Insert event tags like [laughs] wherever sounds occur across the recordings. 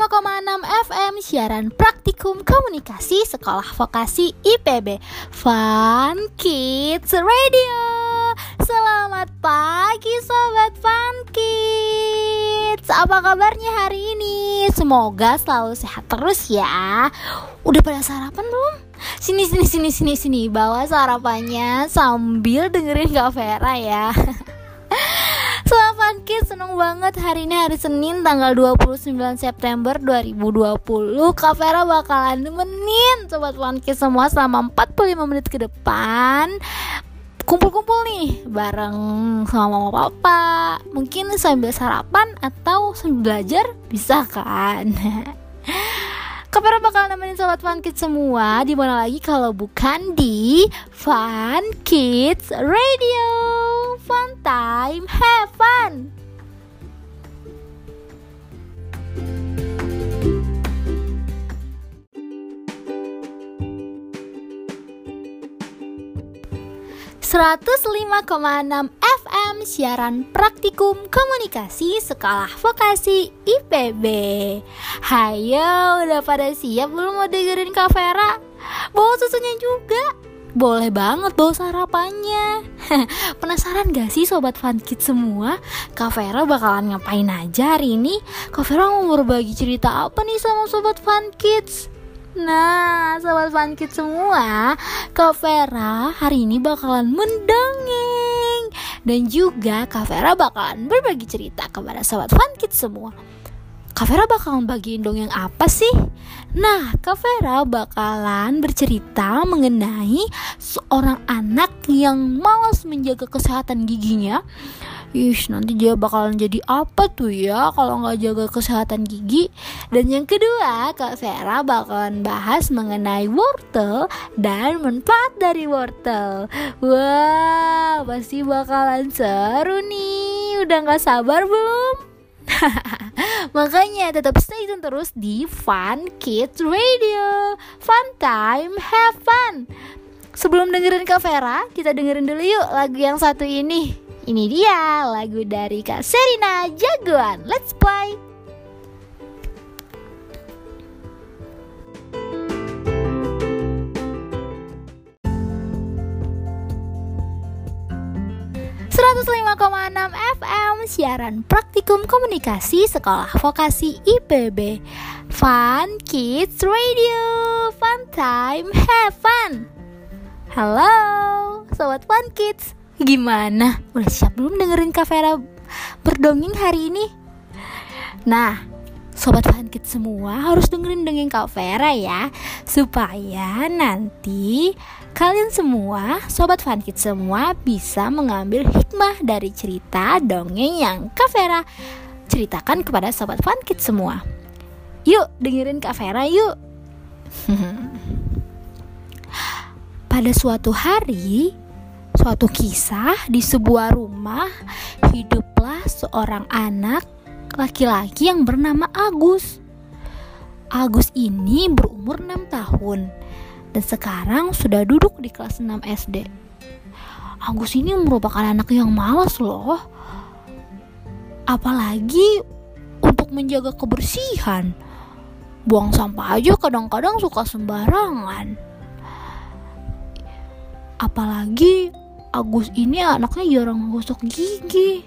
FM siaran praktikum komunikasi sekolah vokasi IPB Fun Kids Radio. Selamat pagi sobat Fun Kids. Apa kabarnya hari ini? Semoga selalu sehat terus ya. Udah pada sarapan belum? Sini sini sini sini sini. Bawa sarapannya sambil dengerin Kak Vera ya [laughs] Fun Kids, seneng banget. Hari ini hari Senin tanggal 29 September 2020 Kak Vera bakalan nemenin Sobat Fun Kids semua selama 45 menit ke depan. Kumpul-kumpul nih bareng sama mama papa. Mungkin sambil sarapan atau sambil belajar bisa kan [laughs] Kapera bakal nemenin sobat Fun Kids semua di mana lagi kalau bukan di Fun Kids Radio. Fun time, have fun. Enam FM siaran praktikum komunikasi sekolah vokasi IPB Hayo udah pada siap belum mau dengerin Kak Vera? Bawa susunya juga boleh banget bawa sarapannya [laughs] Penasaran gak sih Sobat Fun Kids semua? Kak Vera bakalan ngapain aja hari ini? Kak Vera mau berbagi cerita apa nih sama Sobat Fun Kids? Nah, Sobat Fun Kids semua Kak Vera hari ini bakalan mendongeng Dan juga Kak Vera bakalan berbagi cerita kepada Sobat Fun Kids semua Kak Vera bakalan bagiin dongeng apa sih? Nah, Kak Vera bakalan bercerita mengenai seorang anak yang malas menjaga kesehatan giginya. Ish, nanti dia bakalan jadi apa tuh ya kalau nggak jaga kesehatan gigi? Dan yang kedua, Kak Vera bakalan bahas mengenai wortel dan manfaat dari wortel. Wah, pasti bakalan seru nih. Udah nggak sabar belum? [laughs] Makanya tetap stay tune terus di Fun Kids Radio Fun time, have fun Sebelum dengerin Kak Vera, kita dengerin dulu yuk lagu yang satu ini Ini dia lagu dari Kak Serina Jagoan. Let's play. 105,6 FM siaran praktikum komunikasi sekolah vokasi IPB Fun Kids Radio. Fun time have fun. Halo Sobat Fun Kids Gimana? Udah siap belum dengerin Kak Vera berdongeng hari ini? Nah Sobat Fun Kids semua harus dengerin dongeng Kak Vera ya Supaya nanti Kalian semua, Sobat Fun Kids semua bisa mengambil hikmah dari cerita dongeng yang Kak Vera ceritakan kepada Sobat Fun Kids semua. Yuk, dengerin Kak Vera yuk. [laughs] Pada suatu hari, suatu kisah di sebuah rumah, hiduplah seorang anak laki-laki yang bernama Agus. Agus ini berumur 6 tahun dan sekarang sudah duduk di kelas 6 SD. Agus ini merupakan anak yang malas loh. Apalagi untuk menjaga kebersihan. Buang sampah aja kadang-kadang suka sembarangan. Apalagi Agus ini anaknya jarang gosok gigi.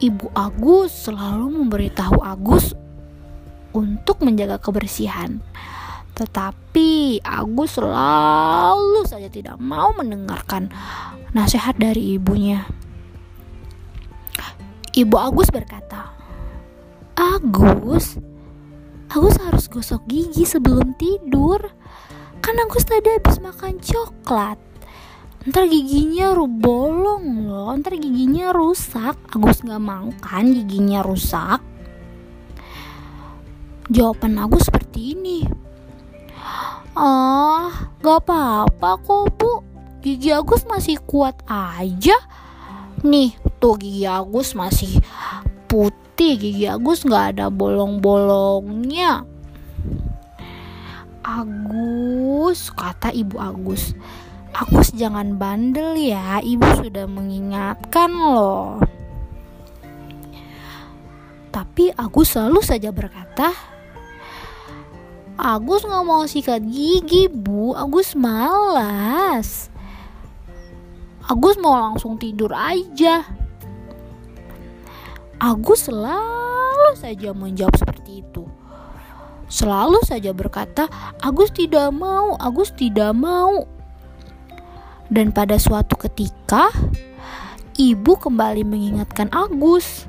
Ibu Agus selalu memberitahu Agus untuk menjaga kebersihan. Tetapi Agus selalu saja tidak mau mendengarkan nasihat dari ibunya. Ibu Agus berkata, Agus, Agus harus gosok gigi sebelum tidur. Kan Agus tadi habis makan coklat. Ntar giginya bolong loh, ntar giginya rusak. Agus gak mau kan giginya rusak. Jawaban Agus seperti ini. Ah, gak apa-apa kok bu Gigi Agus masih kuat aja Nih, tuh gigi Agus masih putih Gigi Agus gak ada bolong-bolongnya Agus, kata ibu Agus Agus jangan bandel ya Ibu sudah mengingatkan loh Tapi Agus selalu saja berkata, Agus nggak mau sikat gigi, Bu. Agus malas. Agus mau langsung tidur aja. Agus selalu saja menjawab seperti itu. Selalu saja berkata, Agus tidak mau, Agus tidak mau. Dan pada suatu ketika, ibu kembali mengingatkan Agus.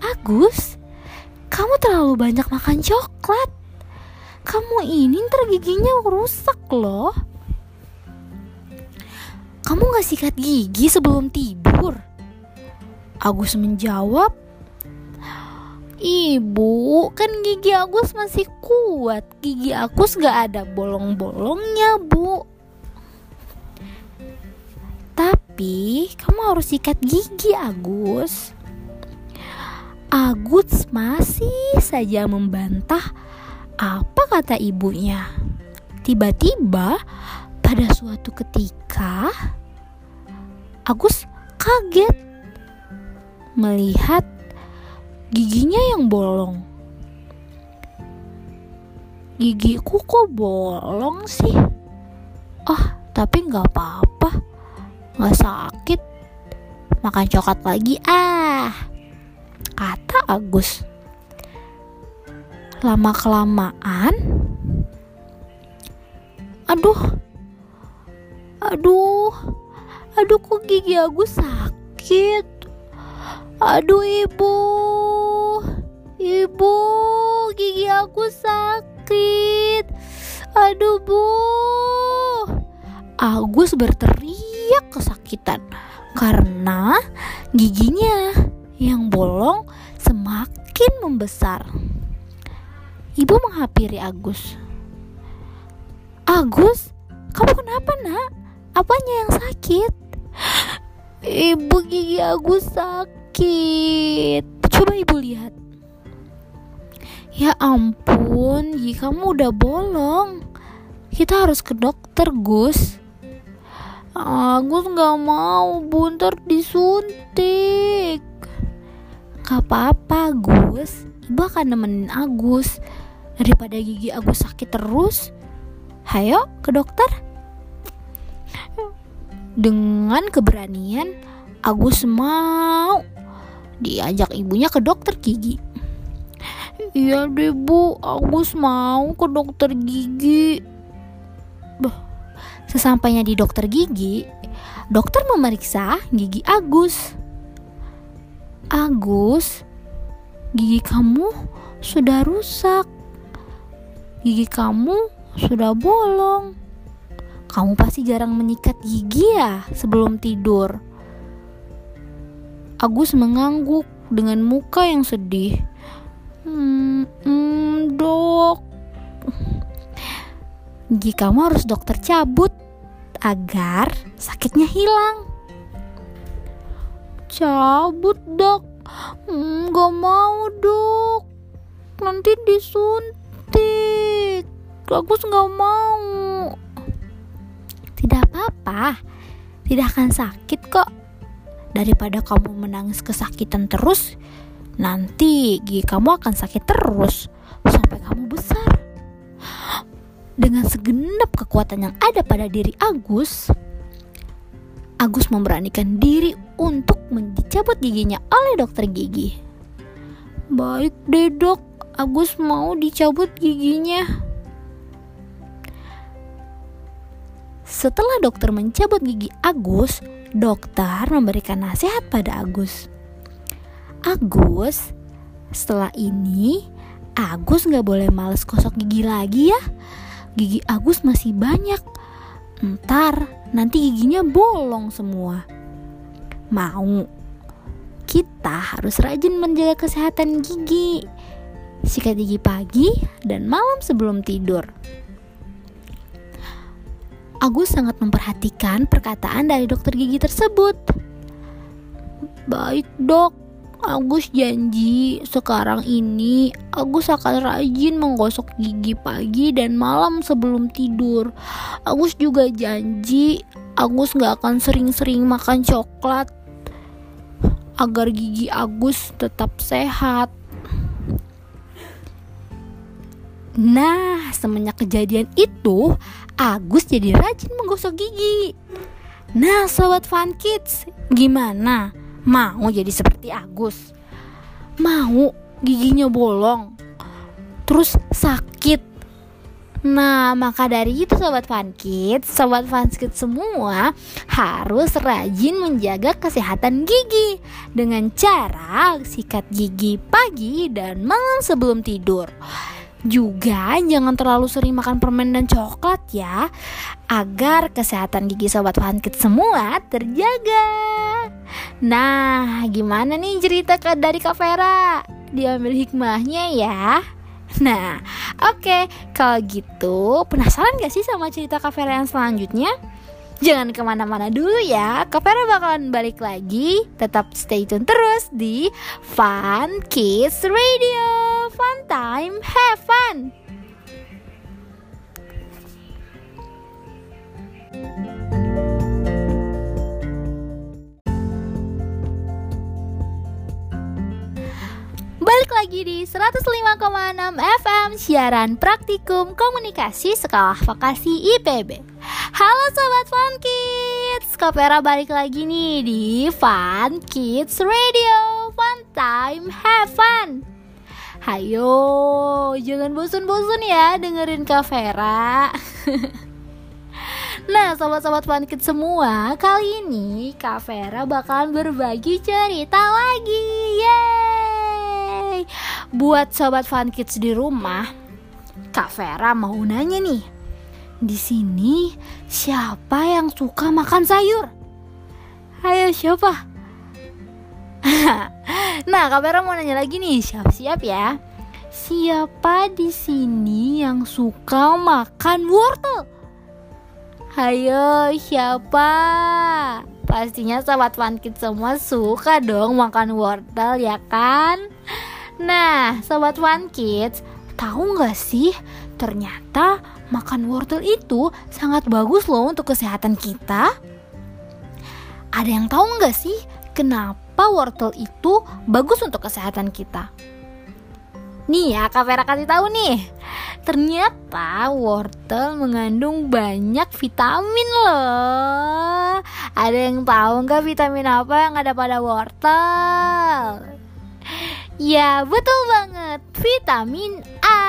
Agus, kamu terlalu banyak makan coklat. Kamu ini ntar giginya rusak loh. Kamu gak sikat gigi sebelum tidur? Agus menjawab, Ibu, kan gigi Agus masih kuat. Gigi Agus gak ada bolong-bolongnya, Bu. Tapi, kamu harus sikat gigi, Agus. Agus masih saja membantah apa kata ibunya? Tiba-tiba pada suatu ketika Agus kaget melihat giginya yang bolong. Gigiku kok bolong sih? Oh, tapi nggak apa-apa, nggak sakit. Makan coklat lagi ah, kata Agus. Lama kelamaan aduh. Aduh. Aduh kok gigi aku sakit? Aduh ibu. Ibu gigi aku sakit. Aduh bu. Agus berteriak kesakitan karena giginya yang bolong semakin membesar. Ibu menghampiri Agus. Agus, kamu kenapa nak? Apanya yang sakit? [gasps] Ibu gigi Agus sakit. Coba ibu lihat. Ya ampun, gigi kamu udah bolong. Kita harus ke dokter, Gus. Agus gak mau, bunter disuntik. Gak apa-apa, Gus. Ibu akan nemenin Agus. Daripada gigi Agus sakit terus hayo ke dokter. Dengan keberanian Agus mau diajak ibunya ke dokter gigi. Iya deh bu. Agus mau ke dokter gigi. Bah, sesampainya di dokter gigi dokter memeriksa gigi Agus Agus gigi kamu sudah rusak gigi kamu sudah bolong. Kamu pasti jarang menyikat gigi ya sebelum tidur. Agus mengangguk dengan muka yang sedih. Hmm, hmm, dok. Gigi kamu harus dokter cabut agar sakitnya hilang. Cabut dok. Hmm, gak mau dok. Nanti disuntik Bagus nggak mau Tidak apa-apa Tidak akan sakit kok Daripada kamu menangis kesakitan terus Nanti gigi kamu akan sakit terus Sampai kamu besar Dengan segenap kekuatan yang ada pada diri Agus Agus memberanikan diri untuk mencabut giginya oleh dokter gigi. Baik deh dok, Agus mau dicabut giginya. Setelah dokter mencabut gigi Agus, dokter memberikan nasihat pada Agus. Agus, setelah ini Agus gak boleh males gosok gigi lagi ya. Gigi Agus masih banyak. Ntar nanti giginya bolong semua. Mau? Kita harus rajin menjaga kesehatan gigi sikat gigi pagi dan malam sebelum tidur. Agus sangat memperhatikan perkataan dari dokter gigi tersebut. Baik dok, Agus janji sekarang ini Agus akan rajin menggosok gigi pagi dan malam sebelum tidur. Agus juga janji Agus gak akan sering-sering makan coklat. agar gigi Agus tetap sehat. Nah, semenjak kejadian itu, Agus jadi rajin menggosok gigi. Nah, sobat Fun Kids, gimana? Mau jadi seperti Agus? Mau giginya bolong? Terus sakit? Nah, maka dari itu Sobat Kids, Sobat Kids semua harus rajin menjaga kesehatan gigi dengan cara sikat gigi pagi dan malam sebelum tidur. Juga jangan terlalu sering makan permen dan coklat ya Agar kesehatan gigi Sobat Kids semua terjaga Nah gimana nih cerita dari Kak Vera? Diambil hikmahnya ya Nah, oke, okay. kalau gitu penasaran gak sih sama cerita Kak Vera yang selanjutnya? Jangan ke mana-mana dulu ya, Kak Vera bakalan balik lagi Tetap stay tune terus di Fun Kids Radio time, have fun! Balik lagi di 105,6 FM Siaran Praktikum Komunikasi Sekolah Vokasi IPB Halo Sobat Fun Kids Kopera balik lagi nih di Fun Kids Radio. Fun Time Have Fun Hayo, jangan bosan-bosan ya dengerin Kak Vera [laughs] Nah sobat-sobat Fun Kids semua Kali ini Kak Vera bakalan berbagi cerita lagi Yeay Buat sobat fun kids di rumah, Kak Vera mau nanya nih. Di sini siapa yang suka makan sayur? Ayo siapa? [laughs] nah, Kak Vera mau nanya lagi nih, siap-siap ya. Siapa di sini yang suka makan wortel? Ayo, siapa? Pastinya sahabat Kids semua suka dong makan wortel ya kan? Nah, Sobat One Kids, tahu nggak sih? Ternyata makan wortel itu sangat bagus loh untuk kesehatan kita. Ada yang tahu nggak sih kenapa wortel itu bagus untuk kesehatan kita? Nih ya, Kak Vera kasih tahu nih. Ternyata wortel mengandung banyak vitamin loh. Ada yang tahu nggak vitamin apa yang ada pada wortel? Ya, betul banget. Vitamin A.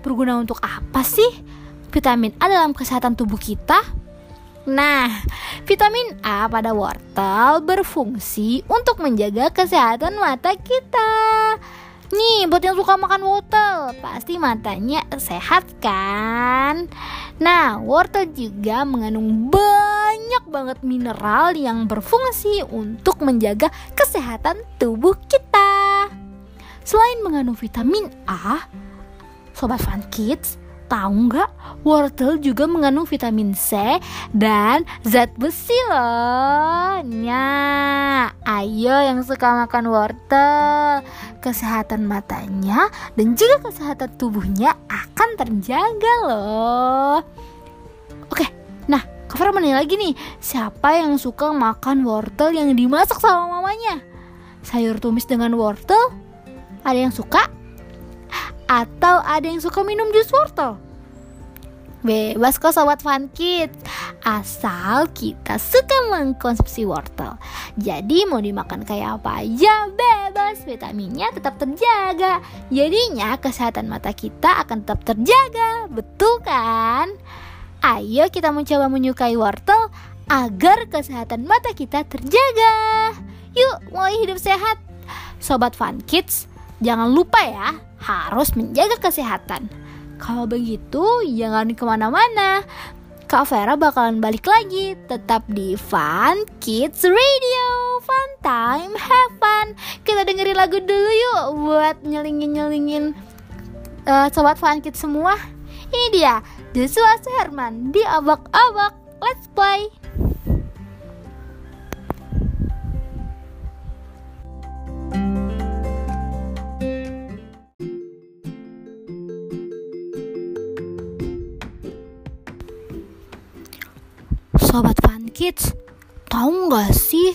Berguna untuk apa sih? Vitamin A dalam kesehatan tubuh kita? Nah, vitamin A pada wortel berfungsi untuk menjaga kesehatan mata kita. Nih, buat yang suka makan wortel, pasti matanya sehat kan? Nah, wortel juga mengandung banyak banget mineral yang berfungsi untuk menjaga kesehatan tubuh kita. Selain mengandung vitamin A, Sobat Fun Kids, Tahu nggak? Wortel juga mengandung vitamin C dan zat besi loh. Nah, ayo yang suka makan wortel, kesehatan matanya dan juga kesehatan tubuhnya akan terjaga loh. Oke, nah Farah menanya lagi nih, siapa yang suka makan wortel yang dimasak sama mamanya? Sayur tumis dengan wortel? Ada yang suka? Atau ada yang suka minum jus wortel? Bebas kok sobat fun kids. Asal kita suka mengkonsumsi wortel. Jadi mau dimakan kayak apa aja bebas. Vitaminnya tetap terjaga. Jadinya kesehatan mata kita akan tetap terjaga. Betul kan? Ayo kita mencoba menyukai wortel Agar kesehatan mata kita terjaga. Yuk mulai hidup sehat. Sobat fun kids Jangan lupa ya Harus menjaga kesehatan. Kalau begitu, jangan ke mana-mana. Kak Vera bakalan balik lagi tetap di Fun Kids Radio. Fun Time Have Fun. Kita dengerin lagu dulu yuk Buat nyelingin-nyelingin uh, Sobat Fun Kids semua. Ini dia Joshua Herman di Abak-Abak Let's play Sobat Fun Kids, tahu nggak sih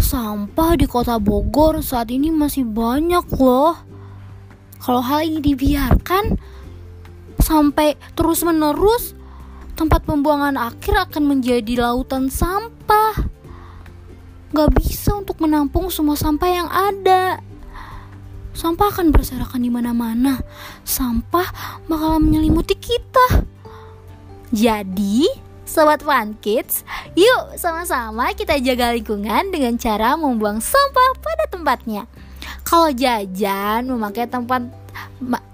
sampah di kota Bogor saat ini masih banyak loh. Kalau hal ini dibiarkan sampai terus-menerus, tempat pembuangan akhir akan menjadi lautan sampah. Gak bisa untuk menampung semua sampah yang ada. Sampah akan berserakan di mana-mana. Sampah bakalan menyelimuti kita. Jadi, Sobat Fun Kids, yuk sama-sama kita jaga lingkungan dengan cara membuang sampah pada tempatnya. Kalau jajan, memakai tempat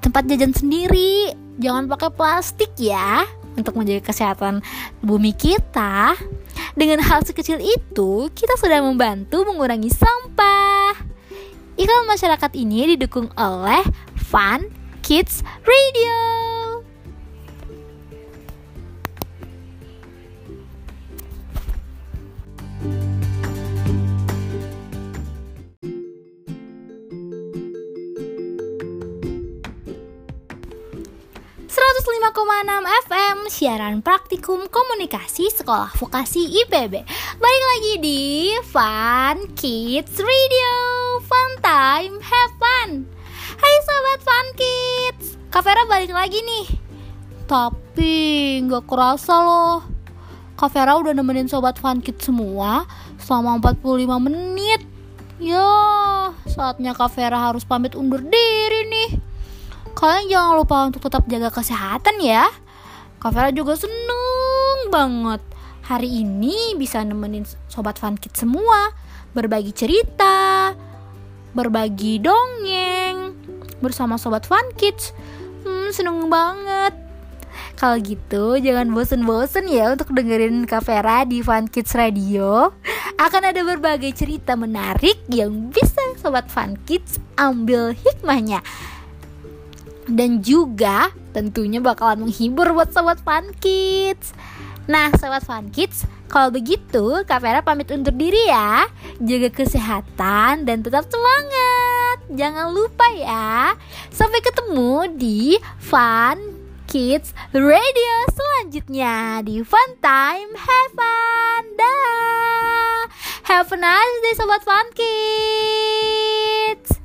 tempat jajan sendiri, jangan pakai plastik ya untuk menjaga kesehatan bumi kita. Dengan hal sekecil itu, kita sudah membantu mengurangi sampah. Iklan masyarakat ini didukung oleh Fun Kids Radio. 105,6 FM siaran praktikum komunikasi sekolah vokasi IPB. Balik lagi di Fun Kids Radio. Fun time, have fun. Hai sobat Fun Kids, Kak Vera balik lagi nih. Tapi nggak kerasa loh. Kak Vera udah nemenin sobat Fun Kids semua selama 45 menit. Ya, saatnya Kak Vera harus pamit undur diri. Kalian jangan lupa untuk tetap jaga kesehatan ya. Kak Vera juga seneng banget hari ini bisa nemenin sobat Fun Kids semua berbagi cerita, berbagi dongeng bersama sobat Fun Kids. Hmm, seneng banget. Kalau gitu jangan bosen-bosen ya untuk dengerin Kak Vera di Fun Kids Radio. Akan ada berbagai cerita menarik yang bisa sobat Fun Kids ambil hikmahnya dan juga tentunya bakalan menghibur buat sobat Fun Kids. Nah, sobat Fun Kids, kalau begitu Kak Vera pamit undur diri ya. Jaga kesehatan dan tetap semangat. Jangan lupa ya. Sampai ketemu di Fun Kids Radio selanjutnya di Fun Time Have Fun. Dah. Have a nice day sobat Fun Kids.